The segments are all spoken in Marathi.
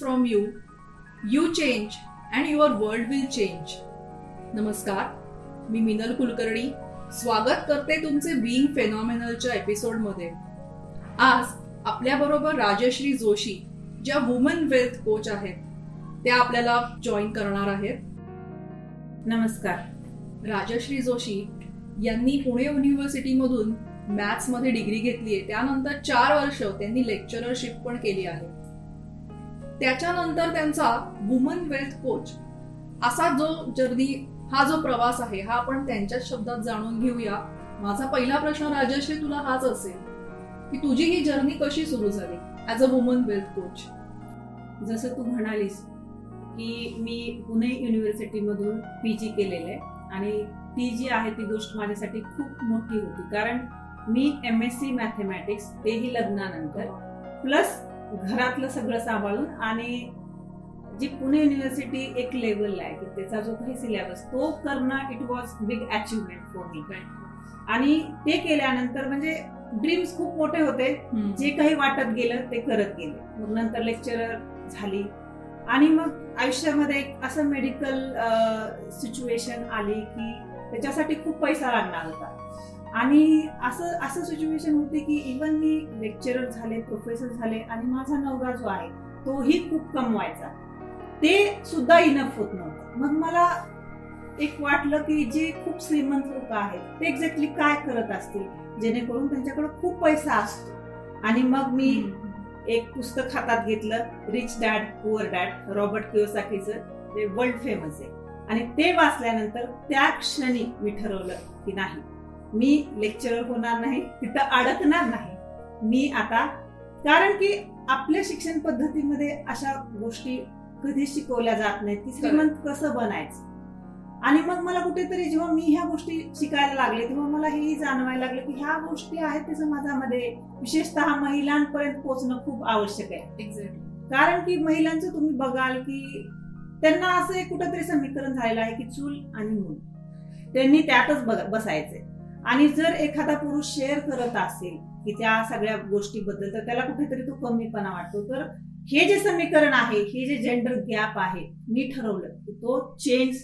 from you, you change and your world will change. नमस्कार मी मिनल कुलकर्णी. स्वागत करते तुमचे बीइंग फेनॉमिनलच्या एपिसोडमध्ये आज आपल्या बरोबर राजश्री जोशी ज्या वुमन वेल्थ कोच आहेत त्या आपल्याला जॉईन करणार आहेत. नमस्कार. राजश्री जोशी यांनी पुणे युनिव्हर्सिटीमधून मॅथ्समध्ये डिग्री घेतली आहे त्यानंतर चार वर्ष त्यांनी लेक्चररशिप पण केली आहे. त्याच्यानंतर त्यांचा वुमन वेल्थ कोच असा जो जर्नी हा जो प्रवास आहे हा आपण त्यांच्याच शब्दात जाणून घेऊया. माझा पहिला प्रश्न राजश्री तुला हाच असेल की तुझी ही जर्नी कशी सुरू झाली as a woman wealth coach जसं तू म्हणालीस की मी पुणे युनिव्हर्सिटीमधून पी जी केलेलं आहे आणि ती जी आहे ती गोष्ट माझ्यासाठी खूप मोठी होती. कारण मी एम एस सी मॅथेमॅटिक्स तेही लग्नानंतर प्लस घरातलं सगळं सांभाळून आणि जी पुणे युनिव्हर्सिटी एक लेवलला आहे की त्याचा जो काही सिलेबस तो करणं it was big achievement for me आणि ते केल्यानंतर म्हणजे ड्रीम्स खूप मोठे होते. जे काही वाटत गेलं ते करत गेले. मग नंतर लेक्चरर झाली. आणि मग आयुष्यामध्ये एक असं मेडिकल सिच्युएशन आली की त्याच्यासाठी खूप पैसा लागणार होता. आणि असं असं सिच्युएशन होती की इवन मी लेक्चरर झाले प्रोफेसर झाले आणि माझा नवरा जो आहे तोही खूप कमवायचा. ते सुद्धा इनफ होत नव्हतं. मग मला एक वाटलं की जे खूप श्रीमंत लोक आहेत ते एक्झॅक्टली काय करत असतील? जेणेकरून त्यांच्याकडे खूप पैसा असतो. आणि मग मी एक पुस्तक हातात घेतलं rich dad poor dad Robert किओसाकीचं ते वर्ल्ड फेमस आहे. आणि ते वाचल्यानंतर त्या क्षणी मी ठरवलं की नाही मी लेक्चरर होणार नाही तिथं अडकणार नाही. मी आता कारण की आपल्या शिक्षण पद्धतीमध्ये अशा गोष्टी कधी शिकवल्या जात नाहीत. की श्रीमंत कसं बनायचं? आणि मग मला कुठेतरी जेव्हा मी ह्या गोष्टी शिकायला लागले तेव्हा मला हेही जाणवायला लागलं की ह्या गोष्टी आहेत ते समाजामध्ये. विशेषतः महिलांपर्यंत पोहोचणं खूप आवश्यक आहे. एक्झॅक्टली कारण की महिलांचं तुम्ही बघाल की त्यांना असं एक कुठंतरी समीकरण झालेलं आहे की चूल आणि मूल. त्यांनी त्यातच बसायचंय. आणि जर एखादा पुरुष शेअर करत असेल की त्या सगळ्या गोष्टीबद्दल तर त्याला कुठेतरी तो कमीपणा वाटतो. तर हे जे समीकरण आहे हे जे जेंडर गॅप आहे मी ठरवलं की तो चेंज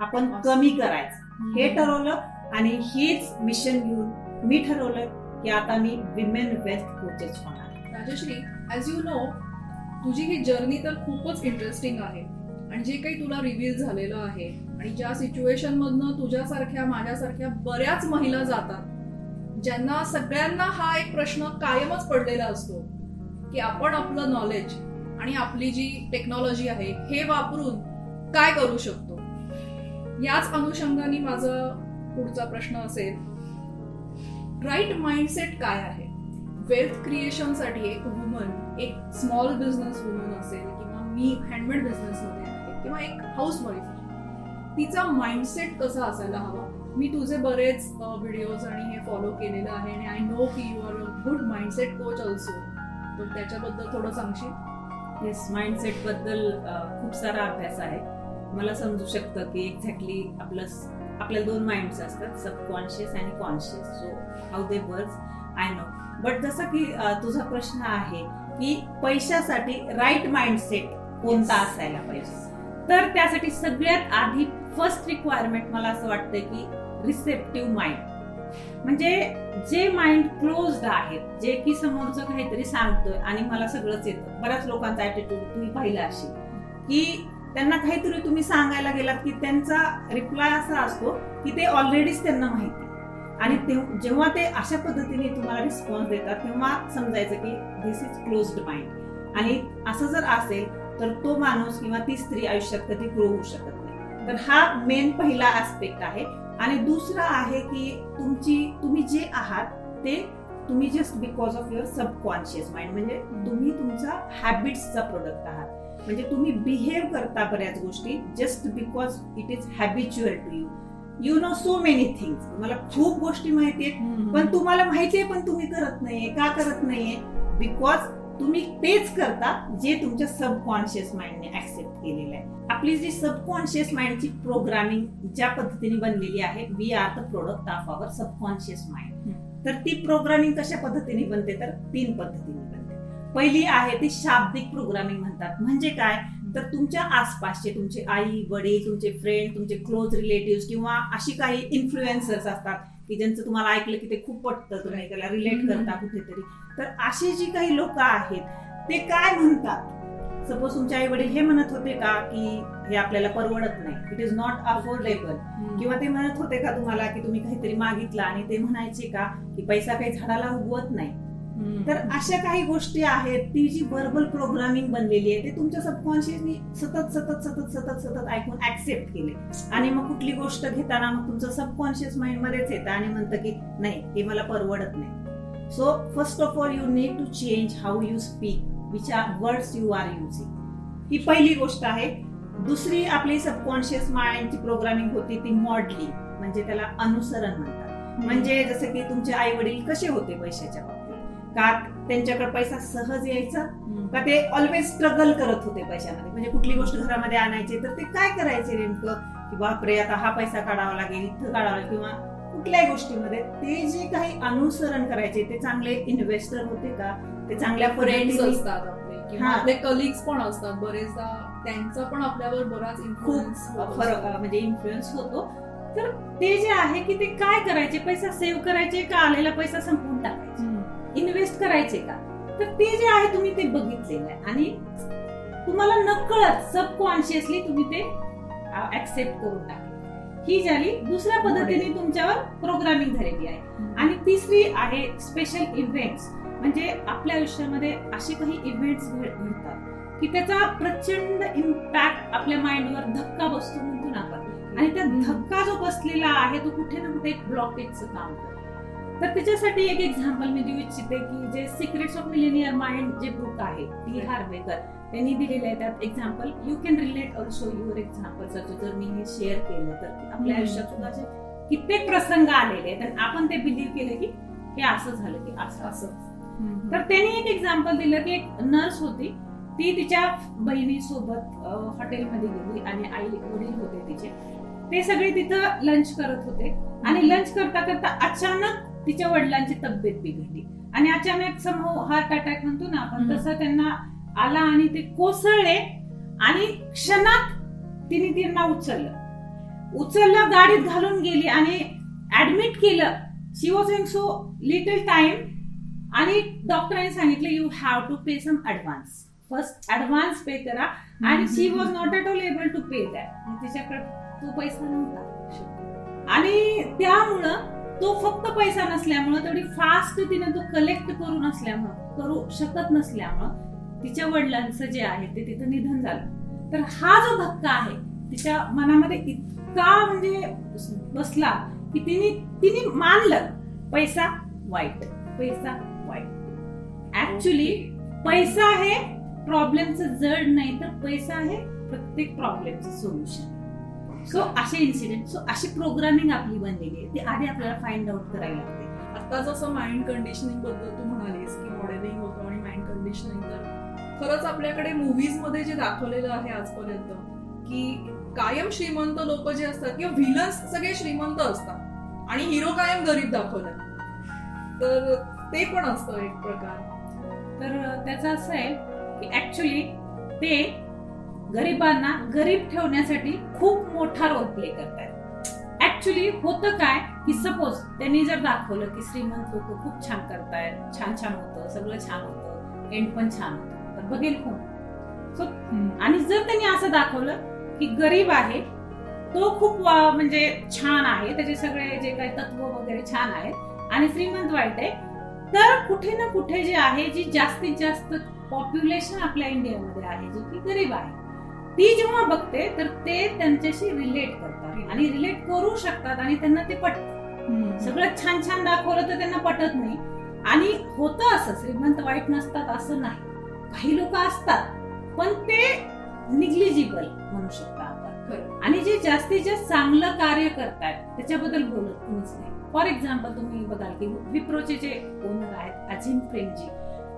आपण कमी करायचं. हे ठरवलं आणि हेच मिशन घेऊन मी ठरवलं की आता मी विमेन वेस्ट कोचेस होणार राजश्री ऍज यू नो तुझी ही जर्नी तर खूपच इंटरेस्टिंग आहे. आणि जे काही तुला रिव्हील झालेलं आहे. आणि ज्या सिच्युएशन मधनं तुझ्यासारख्या माझ्यासारख्या बऱ्याच महिला जातात ज्यांना सगळ्यांना हा एक प्रश्न कायमच पडलेला असतो की आपण आपलं नॉलेज आणि आपली जी टेक्नॉलॉजी आहे हे वापरून काय करू शकतो? याच अनुषंगाने माझा पुढचा प्रश्न असेल राईट माइंडसेट काय आहे? वेल्थ क्रिएशनसाठी एक वुमन एक स्मॉल बिझनेस वुमन असेल किंवा मी हँडमेड बिझनेसमध्ये एक हाऊस वाईफ तिचा माइंडसेट कसा असायला हवा? मी तुझे बरेच व्हिडिओज आणि हे फॉलो केलेलं आहे आणि आय नो की you are a good mindset coach also तर त्याच्याबद्दल थोडं सांगशील? येस माइंडसेटबद्दल खूप सारा अभ्यास आहे. मला समजू शकतं की एक्झॅक्टली आपलं आपल्या दोन माइंड्स असतात सबकॉन्शियस आणि conscious so how they work I know but जसं की तुझा प्रश्न आहे की पैशासाठी राईट माइंडसेट कोणता असायला पाहिजे? तर त्यासाठी सगळ्यात आधी फर्स्ट रिक्वायरमेंट मला असं वाटतं की रिसेप्टिव्ह माइंड म्हणजे जे माइंड क्लोज्ड आहेत जे की समोरचं काहीतरी सांगतोय आणि मला सगळंच येतं. बऱ्याच लोकांचा ऍटिट्यूड तुम्ही पाहिला अशी की त्यांना काहीतरी तुम्ही सांगायला गेलात की त्यांचा रिप्लाय असा असतो की ते ऑलरेडीच त्यांना माहिती आणि जेव्हा ते अशा पद्धतीने तुम्हाला रिस्पॉन्स देतात तेव्हा समजायचं की दिस इज क्लोज्ड माइंड आणि असं जर असेल तर तो माणूस किंवा ती स्त्री आयुष्यात कधी ग्रो होऊ शकत नाही. तर हा मेन पहिला ऍस्पेक्ट आहे. आणि दुसरा आहे की तुमची तुम्ही जे आहात ते तुम्ही just because of your subconscious mind म्हणजे तुम्ही तुमचा हॅबिट्सचा प्रोडक्ट आहात. म्हणजे तुम्ही बिहेव करता बऱ्याच गोष्टी just because it is habitual to you you know so many things तुम्हाला खूप गोष्टी माहिती आहेत पण तुम्हाला माहिती आहे पण तुम्ही करत नाहीये. का करत नाहीये? बिकॉज तुम्ही तेच करता जे तुमच्या सबकॉन्शियस माइंडने ऍक्सेप्ट केलेलं आहे. आपली जी सबकॉन्शियस माइंडची प्रोग्रामिंग ज्या पद्धतीने बनलेली आहे we are the product of our subconscious mind तर ती प्रोग्रामिंग कशा पद्धतीने बनते? तर तीन पद्धतीने बनते. पहिली आहे ती शाब्दिक प्रोग्रामिंग म्हणतात. म्हणजे काय? तर तुमच्या आसपासचे तुमचे आई वडील तुमचे फ्रेंड तुमचे क्लोज रिलेटिव्ह किंवा अशी काही इन्फ्लुएन्सर्स असतात की ज्यांचं तुम्हाला ऐकलं की ते खूप पटतं तुम्ही त्याला रिलेट. करता कुठेतरी. तर अशी जी काही लोक आहेत ते काय म्हणतात? सपोज तुमचे आई वडील हे म्हणत होते का की हे आपल्याला परवडत नाही. इट इज नॉट अफोर्डेबल किंवा ते म्हणत होते का तुम्हाला की तुम्ही काहीतरी मागितलं आणि ते म्हणायचे का की पैसा काही झाडाला उगवत नाही. तर अशा काही गोष्टी आहेत ती जी व्हर्बल प्रोग्रामिंग बनलेली आहे ते तुमच्या सबकॉन्शियसनी सतत सतत सतत सतत सतत ऐकून ऍक्सेप्ट केले. आणि मग कुठली गोष्ट घेताना मग तुमचं सबकॉन्शियस माइंड मध्येच येतं आणि म्हणतं की नाही हे मला परवडत नाही. So first of all you need to change how you speak which are words you are using ही पहिली गोष्ट आहे. दुसरी आपली सबकॉन्शियस माइंडची प्रोग्रामिंग होती ती मॉडलिंग म्हणजे त्याला अनुसरण म्हणतात. म्हणजे जसं की तुमचे आई वडील कसे होते पैशाच्या बाबतीत? का त्यांच्याकडे पैसा सहज यायचा. का ते ऑलवेज स्ट्रगल करत होते पैशामध्ये? म्हणजे कुठली गोष्ट घरामध्ये आणायची तर ते काय करायचे नेमकं? की बापरे आता हा पैसा काढावा लागेल इथं काढावा लागेल किंवा कुठल्याही गोष्टीमध्ये ते जे काही अनुसरण करायचे ते चांगले इन्व्हेस्टर होते का? ते चांगल्या फ्रेंड्स असतात आपले किंवा हा. आपले कलिग्स पण असतात. बरेचदा त्यांचा पण आपल्यावर बराच खूप फरक म्हणजे इन्फ्लुएन्स होतो. तर ते जे आहे की ते काय करायचे? पैसा सेव्ह करायचे का आलेला पैसा संपवून टाकायचे? इन्व्हेस्ट करायचे का? तर ते जे आहे तुम्ही ते बघितलेलं आहे. आणि तुम्हाला नकळत सबकॉन्शियसली तुम्ही ते ऍक्सेप्ट करून टाकले ही झाली दुसऱ्या पद्धतीने तुमच्यावर प्रोग्रामिंग झालेली आहे. आणि तिसरी आहे स्पेशल इव्हेंट्स म्हणजे आपल्या आयुष्यामध्ये असे काही इव्हेंट्स घडतात की त्याचा प्रचंड इम्पॅक्ट आपल्या माइंडवर धक्का बसतो म्हणतो ना आपण. आणि त्या. धक्का जो बसलेला आहे तो कुठे ना कुठे एक ब्लॉकेजचं काम करतो. तर त्याच्यासाठी एक एक्झाम्पल मी देऊ इच्छिते की जे सिक्रेट्स ऑफ मिलेनियर माइंड जे बुक आहे टी हार्वेकर त्यांनी दिलेले आहे. त्यात example you can relate also your example जर मी हे शेअर केलं तर आपल्या. आयुष्यात सुद्धा असे कित्येक प्रसंग आलेले आहेत आणि आपण ते बिलीव्ह केले की हे असं झालं की असं असं. तर त्यांनी एक एक्झाम्पल दिलं की एक नर्स होती. ती तिच्या बहिणीसोबत हॉटेलमध्ये गेली आणि आई वडील होते तिचे. ते सगळे तिथं लंच करत होते. आणि लंच करता करता अचानक तिच्या वडिलांची तब्येत बिघडली. आणि अचानक समूह हार्ट अटॅक म्हणतो ना आपण. तसं त्यांना आला आणि ते कोसळले आणि क्षणात तिने त्यांना उचललं. उचललं गाडीत घालून गेली आणि ऍडमिट केलं she was in so little time आणि डॉक्टरांनी सांगितलं you have to pay some advance first advance pay करा. आणि she was not at all able to pay that तिच्याकडे तो पैसा नव्हता. आणि त्यामुळं तो फक्त पैसा नसल्यामुळं तेवढी फास्ट तिने तो कलेक्ट करू नसल्यामुळं करू शकत नसल्यामुळं तिच्या वडिलांचं जे आहे ते तिथं निधन झालं. तर हा जो धक्का आहे तिच्या मनामध्ये इतका म्हणजे बसला की तिने तिने मानलं पैसा वाईट पैसा वाईट. ऍक्च्युली पैसा हे प्रॉब्लेमचं जड नाही तर पैसा हे प्रत्येक प्रॉब्लेमचं सोल्युशन सो असे इन्सिडेंट सो अशी प्रोग्रामिंग आपली बनलेली आहे. ती आधी आपल्याला फाइंड आउट करायला लागते. आता जसं माइंड कंडिशनिंगबद्दल तू म्हणालीस की मॉडेलिंग होतं आणि माइंड कंडिशनिंग तर खरंच आपल्याकडे मूवीजमध्ये जे दाखवलेलं आहे आजपर्यंत की कायम श्रीमंत लोक जे असतात किंवा व्हिलन्स सगळे श्रीमंत असतात आणि हिरो कायम गरीब दाखवलाय तर ते पण असतं एक प्रकार. तर त्याचं असं आहे की ऍक्च्युली ते गरिबांना गरीब ठेवण्यासाठी खूप मोठा रोल प्ले करतायत. ऍक्च्युली होतं काय की सपोज त्यांनी जर दाखवलं की श्रीमंत लोक खूप छान करतायत छान छान होतं सगळं छान होतं एंड पण छान होतं. तर बघेल कोण. सो आणि जर त्यांनी असं दाखवलं की गरीब आहे तो खूप म्हणजे छान आहे त्याचे सगळे जे काही तत्व वगैरे छान आहेत आणि श्रीमंत वाईट आहे तर कुठे ना कुठे जे आहे जी जास्तीत जास्त पॉप्युलेशन आपल्या इंडियामध्ये आहे जी की गरीब आहे ती जेव्हा बघते तर ते त्यांच्याशी रिलेट करतात आणि रिलेट करू शकतात आणि त्यांना ते पटतं. सगळं छान छान दाखवलं तर त्यांना पटत नाही. आणि होतं असं श्रीमंत वाईट नसतात असं नाही. काही लोक असतात पण ते निग्लिजिबल म्हणू शकता आपण. आणि जे जास्तीत जास्त चांगलं कार्य करतायत त्याच्याबद्दल बोलत कोणीच नाही फॉर एक्झाम्पल तुम्ही बघाल की विप्रोचे जे ओनर आहेत अजिम प्रेमजी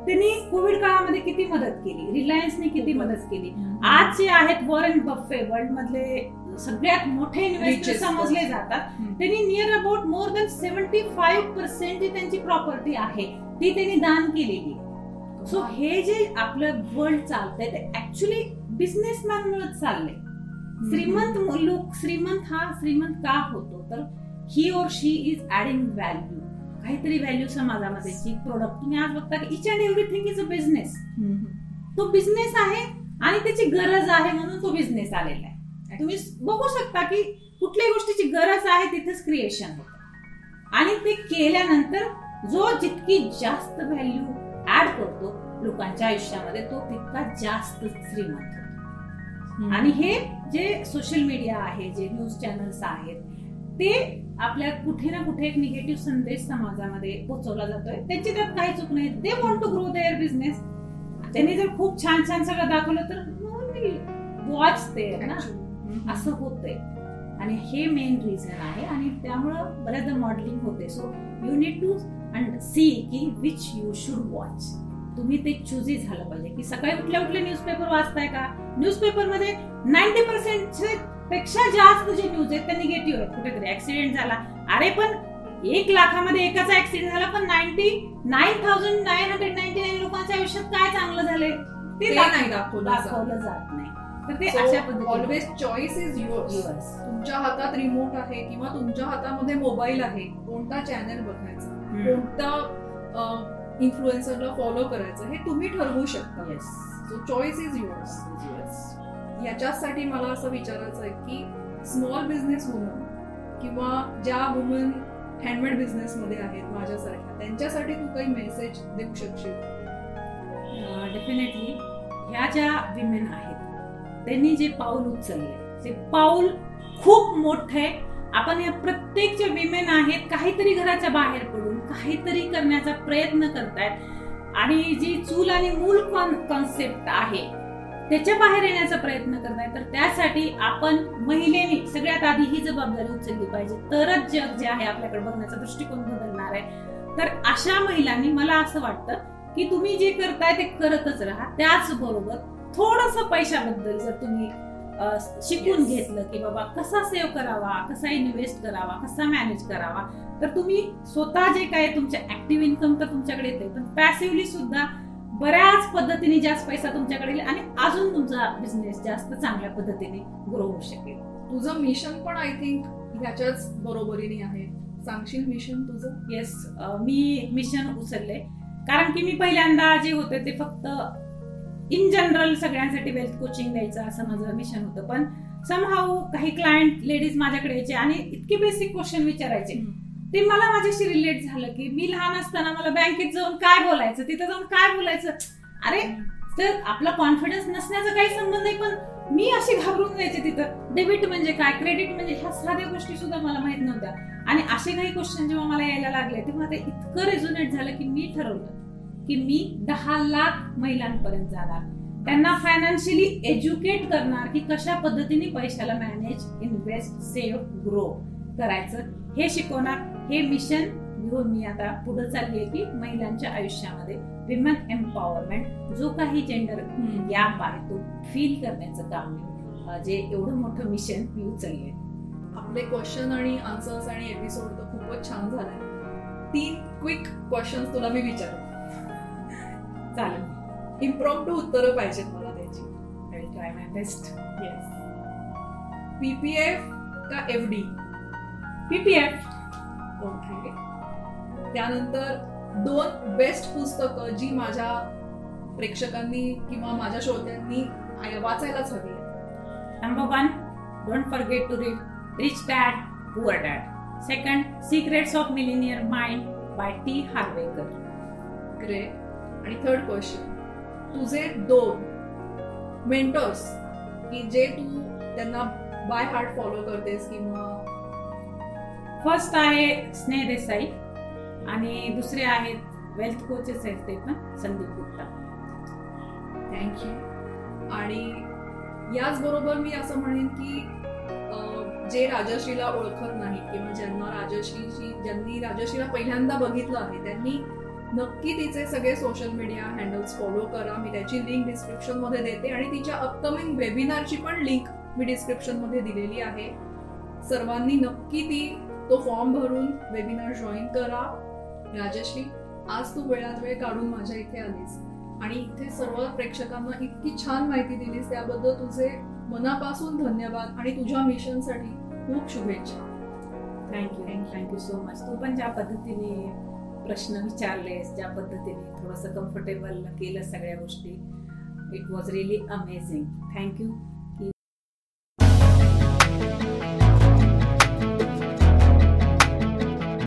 त्यांनी कोविड काळामध्ये किती मदत केली रिलायन्सने किती मदत केली आज जे आहेत वॉरन बफ्फे वर्ल्ड मधले सगळ्यात मोठे इन्व्हेस्टर समजले. जातात. त्यांनी near about more than seventy five percent जी त्यांची प्रॉपर्टी आहे ती त्यांनी दान केलेली. सो हे जे आपलं वर्ल्ड चालतंय ते ऍक्च्युली बिझनेसमॅन मुळे चाललंय श्रीमंत लोक श्रीमंत हा श्रीमंत का होतो? तर ही और शी इज ऍडिंग व्हॅल्यू काहीतरी व्हॅल्यू समाजामध्ये जी प्रोडक्ट तुम्ही आज बघता की each and everything is a business तो बिझनेस आहे आणि त्याची गरज आहे म्हणून तो बिझनेस आलेला आहे. तुम्ही बघू शकता की कुठल्याही गोष्टीची गरज आहे तिथेच क्रिएशन होतं. आणि ते केल्यानंतर जो जितकी जास्त व्हॅल्यू ऍड करतो लोकांच्या आयुष्यामध्ये तो तितका जास्त श्रीमंत होतो. आणि हे जे सोशल मीडिया आहे जे न्यूज चॅनल्स आहेत ते आपल्या कुठे ना कुठे एक निगेटिव्ह संदेश समाजामध्ये पोहोचवला जातोय. त्याची त्यात काही चूक नाही. They want to grow their business त्यांनी जर खूप छान छान सगळं दाखवलं तर वॉच ते ना. असं होतंय. आणि हे मेन रिझन आहे. आणि त्यामुळं बऱ्याचदा मॉडेलिंग होते. So you need to and see की विच यू शुड वॉच तुम्ही ते चुजी झालं पाहिजे की सकाळी कुठल्या कुठले न्यूजपेपर वाचताय का? न्यूजपेपरमध्ये नाईन्टी पर्सेंटपेक्षा जास्त जे न्यूज आहेत ते निगेटिव्ह आहेत. कुठेतरी ऍक्सिडेंट झाला. अरे पण एक लाखामध्ये एकाचा ऍक्सिडेंट झाला पण ninety nine thousand nine hundred ninety nine लोकांच्या आयुष्यात काय चांगलं झालंय? ते नाही दाखवलं जात. नाही. तर ते अशा always choice is yours Yours. तुमच्या हातात रिमोट आहे किंवा तुमच्या हातामध्ये मोबाईल आहे कोणता चॅनल बघायचा. कोणता इन्फ्लुएन्सरला फॉलो करायचं हे तुम्ही ठरवू शकता. Yes. So choice is yours याच्यासाठी मला असं विचारायचं आहे की स्मॉल बिझनेस वुमन किंवा ज्या वुमन हँडमेड बिझनेस मध्ये आहेत माझ्यासारख्या त्यांच्यासाठी तू काही मेसेज देऊ शकशील? डेफिनेटली ह्या ज्या विमेन आहेत त्यांनी जे पाऊल उचलले ते पाऊल खूप मोठं आहे आपण या प्रत्येक जे विमेन आहेत काहीतरी घराच्या बाहेर पडून काहीतरी करण्याचा प्रयत्न करतायत. आणि जी चूल आणि मूल कॉन्सेप्ट आहे त्याच्या बाहेर येण्याचा प्रयत्न करताय तर त्यासाठी आपण महिलेने सगळ्यात आधी ही जबाबदारी उचलली पाहिजे. तरच जग जे आहे आपल्याकडे बघण्याचा दृष्टिकोन बदलणार आहे. तर अशा महिलांनी मला असं वाटतं की तुम्ही जे करताय ते करतच राहा. त्याचबरोबर थोडस पैशाबद्दल जर तुम्ही शिकून. घेतलं की बाबा कसा सेव्ह करावा कसा इन्व्हेस्ट करावा कसा मॅनेज करावा. तर तुम्ही स्वतः जे काय तुमच्या ऍक्टिव्ह इन्कम तर तुमच्याकडे येते पण पॅसिव्हली सुद्धा बऱ्याच पद्धतीने जास्त पैसा तुमच्याकडे येईल आणि अजून तुमचा बिझनेस जास्त चांगल्या पद्धतीने ग्रो होऊ शकेल. तुझं मिशन पण आय थिंक ह्याच्याच बरोबरीने आहे. सांगशील मिशन तुझं? येस मी मिशन उचलले कारण की मी पहिल्यांदा जे होते ते फक्त इन जनरल सगळ्यांसाठी वेल्थ कोचिंग द्यायचं असं माझं मिशन होतं. पण समहाऊ काही क्लायंट लेडीज माझ्याकडे यायचे आणि इतके बेसिक क्वेश्चन विचारायचे. ते मला माझ्याशी रिलेट झालं की मी लहान असताना मला बँकेत जाऊन काय बोलायचं तिथं जाऊन काय बोलायचं? अरे तर आपला कॉन्फिडन्स नसण्याचा काही संबंध नाही पण मी अशी घाबरून जायचे तिथं. डेबिट म्हणजे काय? क्रेडिट म्हणजे ह्या साध्या गोष्टी सुद्धा मला माहीत नव्हत्या. आणि असे काही क्वेश्चन जेव्हा मला यायला लागले तेव्हा ते इतकं रेझोनेट झालं की मी ठरवलं. की मी दहा लाख महिलांपर्यंत जाणार. त्यांना फायनान्शियली एज्युकेट करणार की कशा पद्धतीने पैशाला मॅनेज इन्व्हेस्ट सेव्ह ग्रो करायचं. हे शिकवणार. हे मिशन घेऊन मी आता पुढे चालली आहे की महिलांच्या आयुष्यामध्ये विमेन एम्पॉवरमेंट जो काही जेंडर गॅप आहे तो फील करण्याचं काम जे एवढं मोठं मिशन मी उचलले आपले क्वेश्चन आणि आन्सर्स आणि एपिसोड तर खूपच छान झालाय तीन क्विक क्वेश्चन तुला मी विचार चालेल. इम्प्रॉम्प्ट उत्तरं पाहिजेत मला त्याची. I try my best yes PPF का एफ डी पीपीएफ ओके त्यानंतर दोन बेस्ट पुस्तकं जी माझ्या प्रेक्षकांनी किंवा माझ्या श्रोत्यांनी आय- वाचायलाच हवी Number one, don't forget to read Rich Dad, Poor Dad. Second, Secrets of Millionaire Mind by T. Harvekar. Great आणि थर्ड क्वेश्चन तुझे दोन मेंटर्स की जे तू त्यांना बाय हार्ट फॉलो करतेस किंवा फर्स्ट आहे स्नेह देसाई आणि दुसरे आहेत वेल्थ कोचेस आहेत ते पण संदीप गुप्ता. थँक्यू आणि याचबरोबर मी असं म्हणेन की जे राजश्रीला ओळखत नाहीत किंवा ज्यांना राजश्रीची ज्यांनी राजश्रीला पहिल्यांदा बघितलं आहे त्यांनी नक्की तिचे सगळे सोशल मीडिया हँडल्स फॉलो करा. मी त्याची लिंक डिस्क्रिप्शनमध्ये देते आणि तिच्या अपकमिंग वेबिनारची पण लिंक मी डिस्क्रिप्शनमध्ये दिलेली आहे. सर्वांनी नक्की ती तो फॉर्म भरून वेबिनार जॉईन करा. राजश्री आज तू वेळात वेळ काढून माझ्या इथे आलीस आणि इथे सर्व प्रेक्षकांना इतकी छान माहिती दिलीस. त्याबद्दल तुझे मनापासून धन्यवाद आणि तुझ्या मिशनसाठी खूप शुभेच्छा. Thank you thank you so much तू पण ज्या पद्धतीने प्रश्न विचारलेस ज्या पद्धतीने थोडंसं कम्फर्टेबल केलं सगळ्या गोष्टी. It was really amazing thank you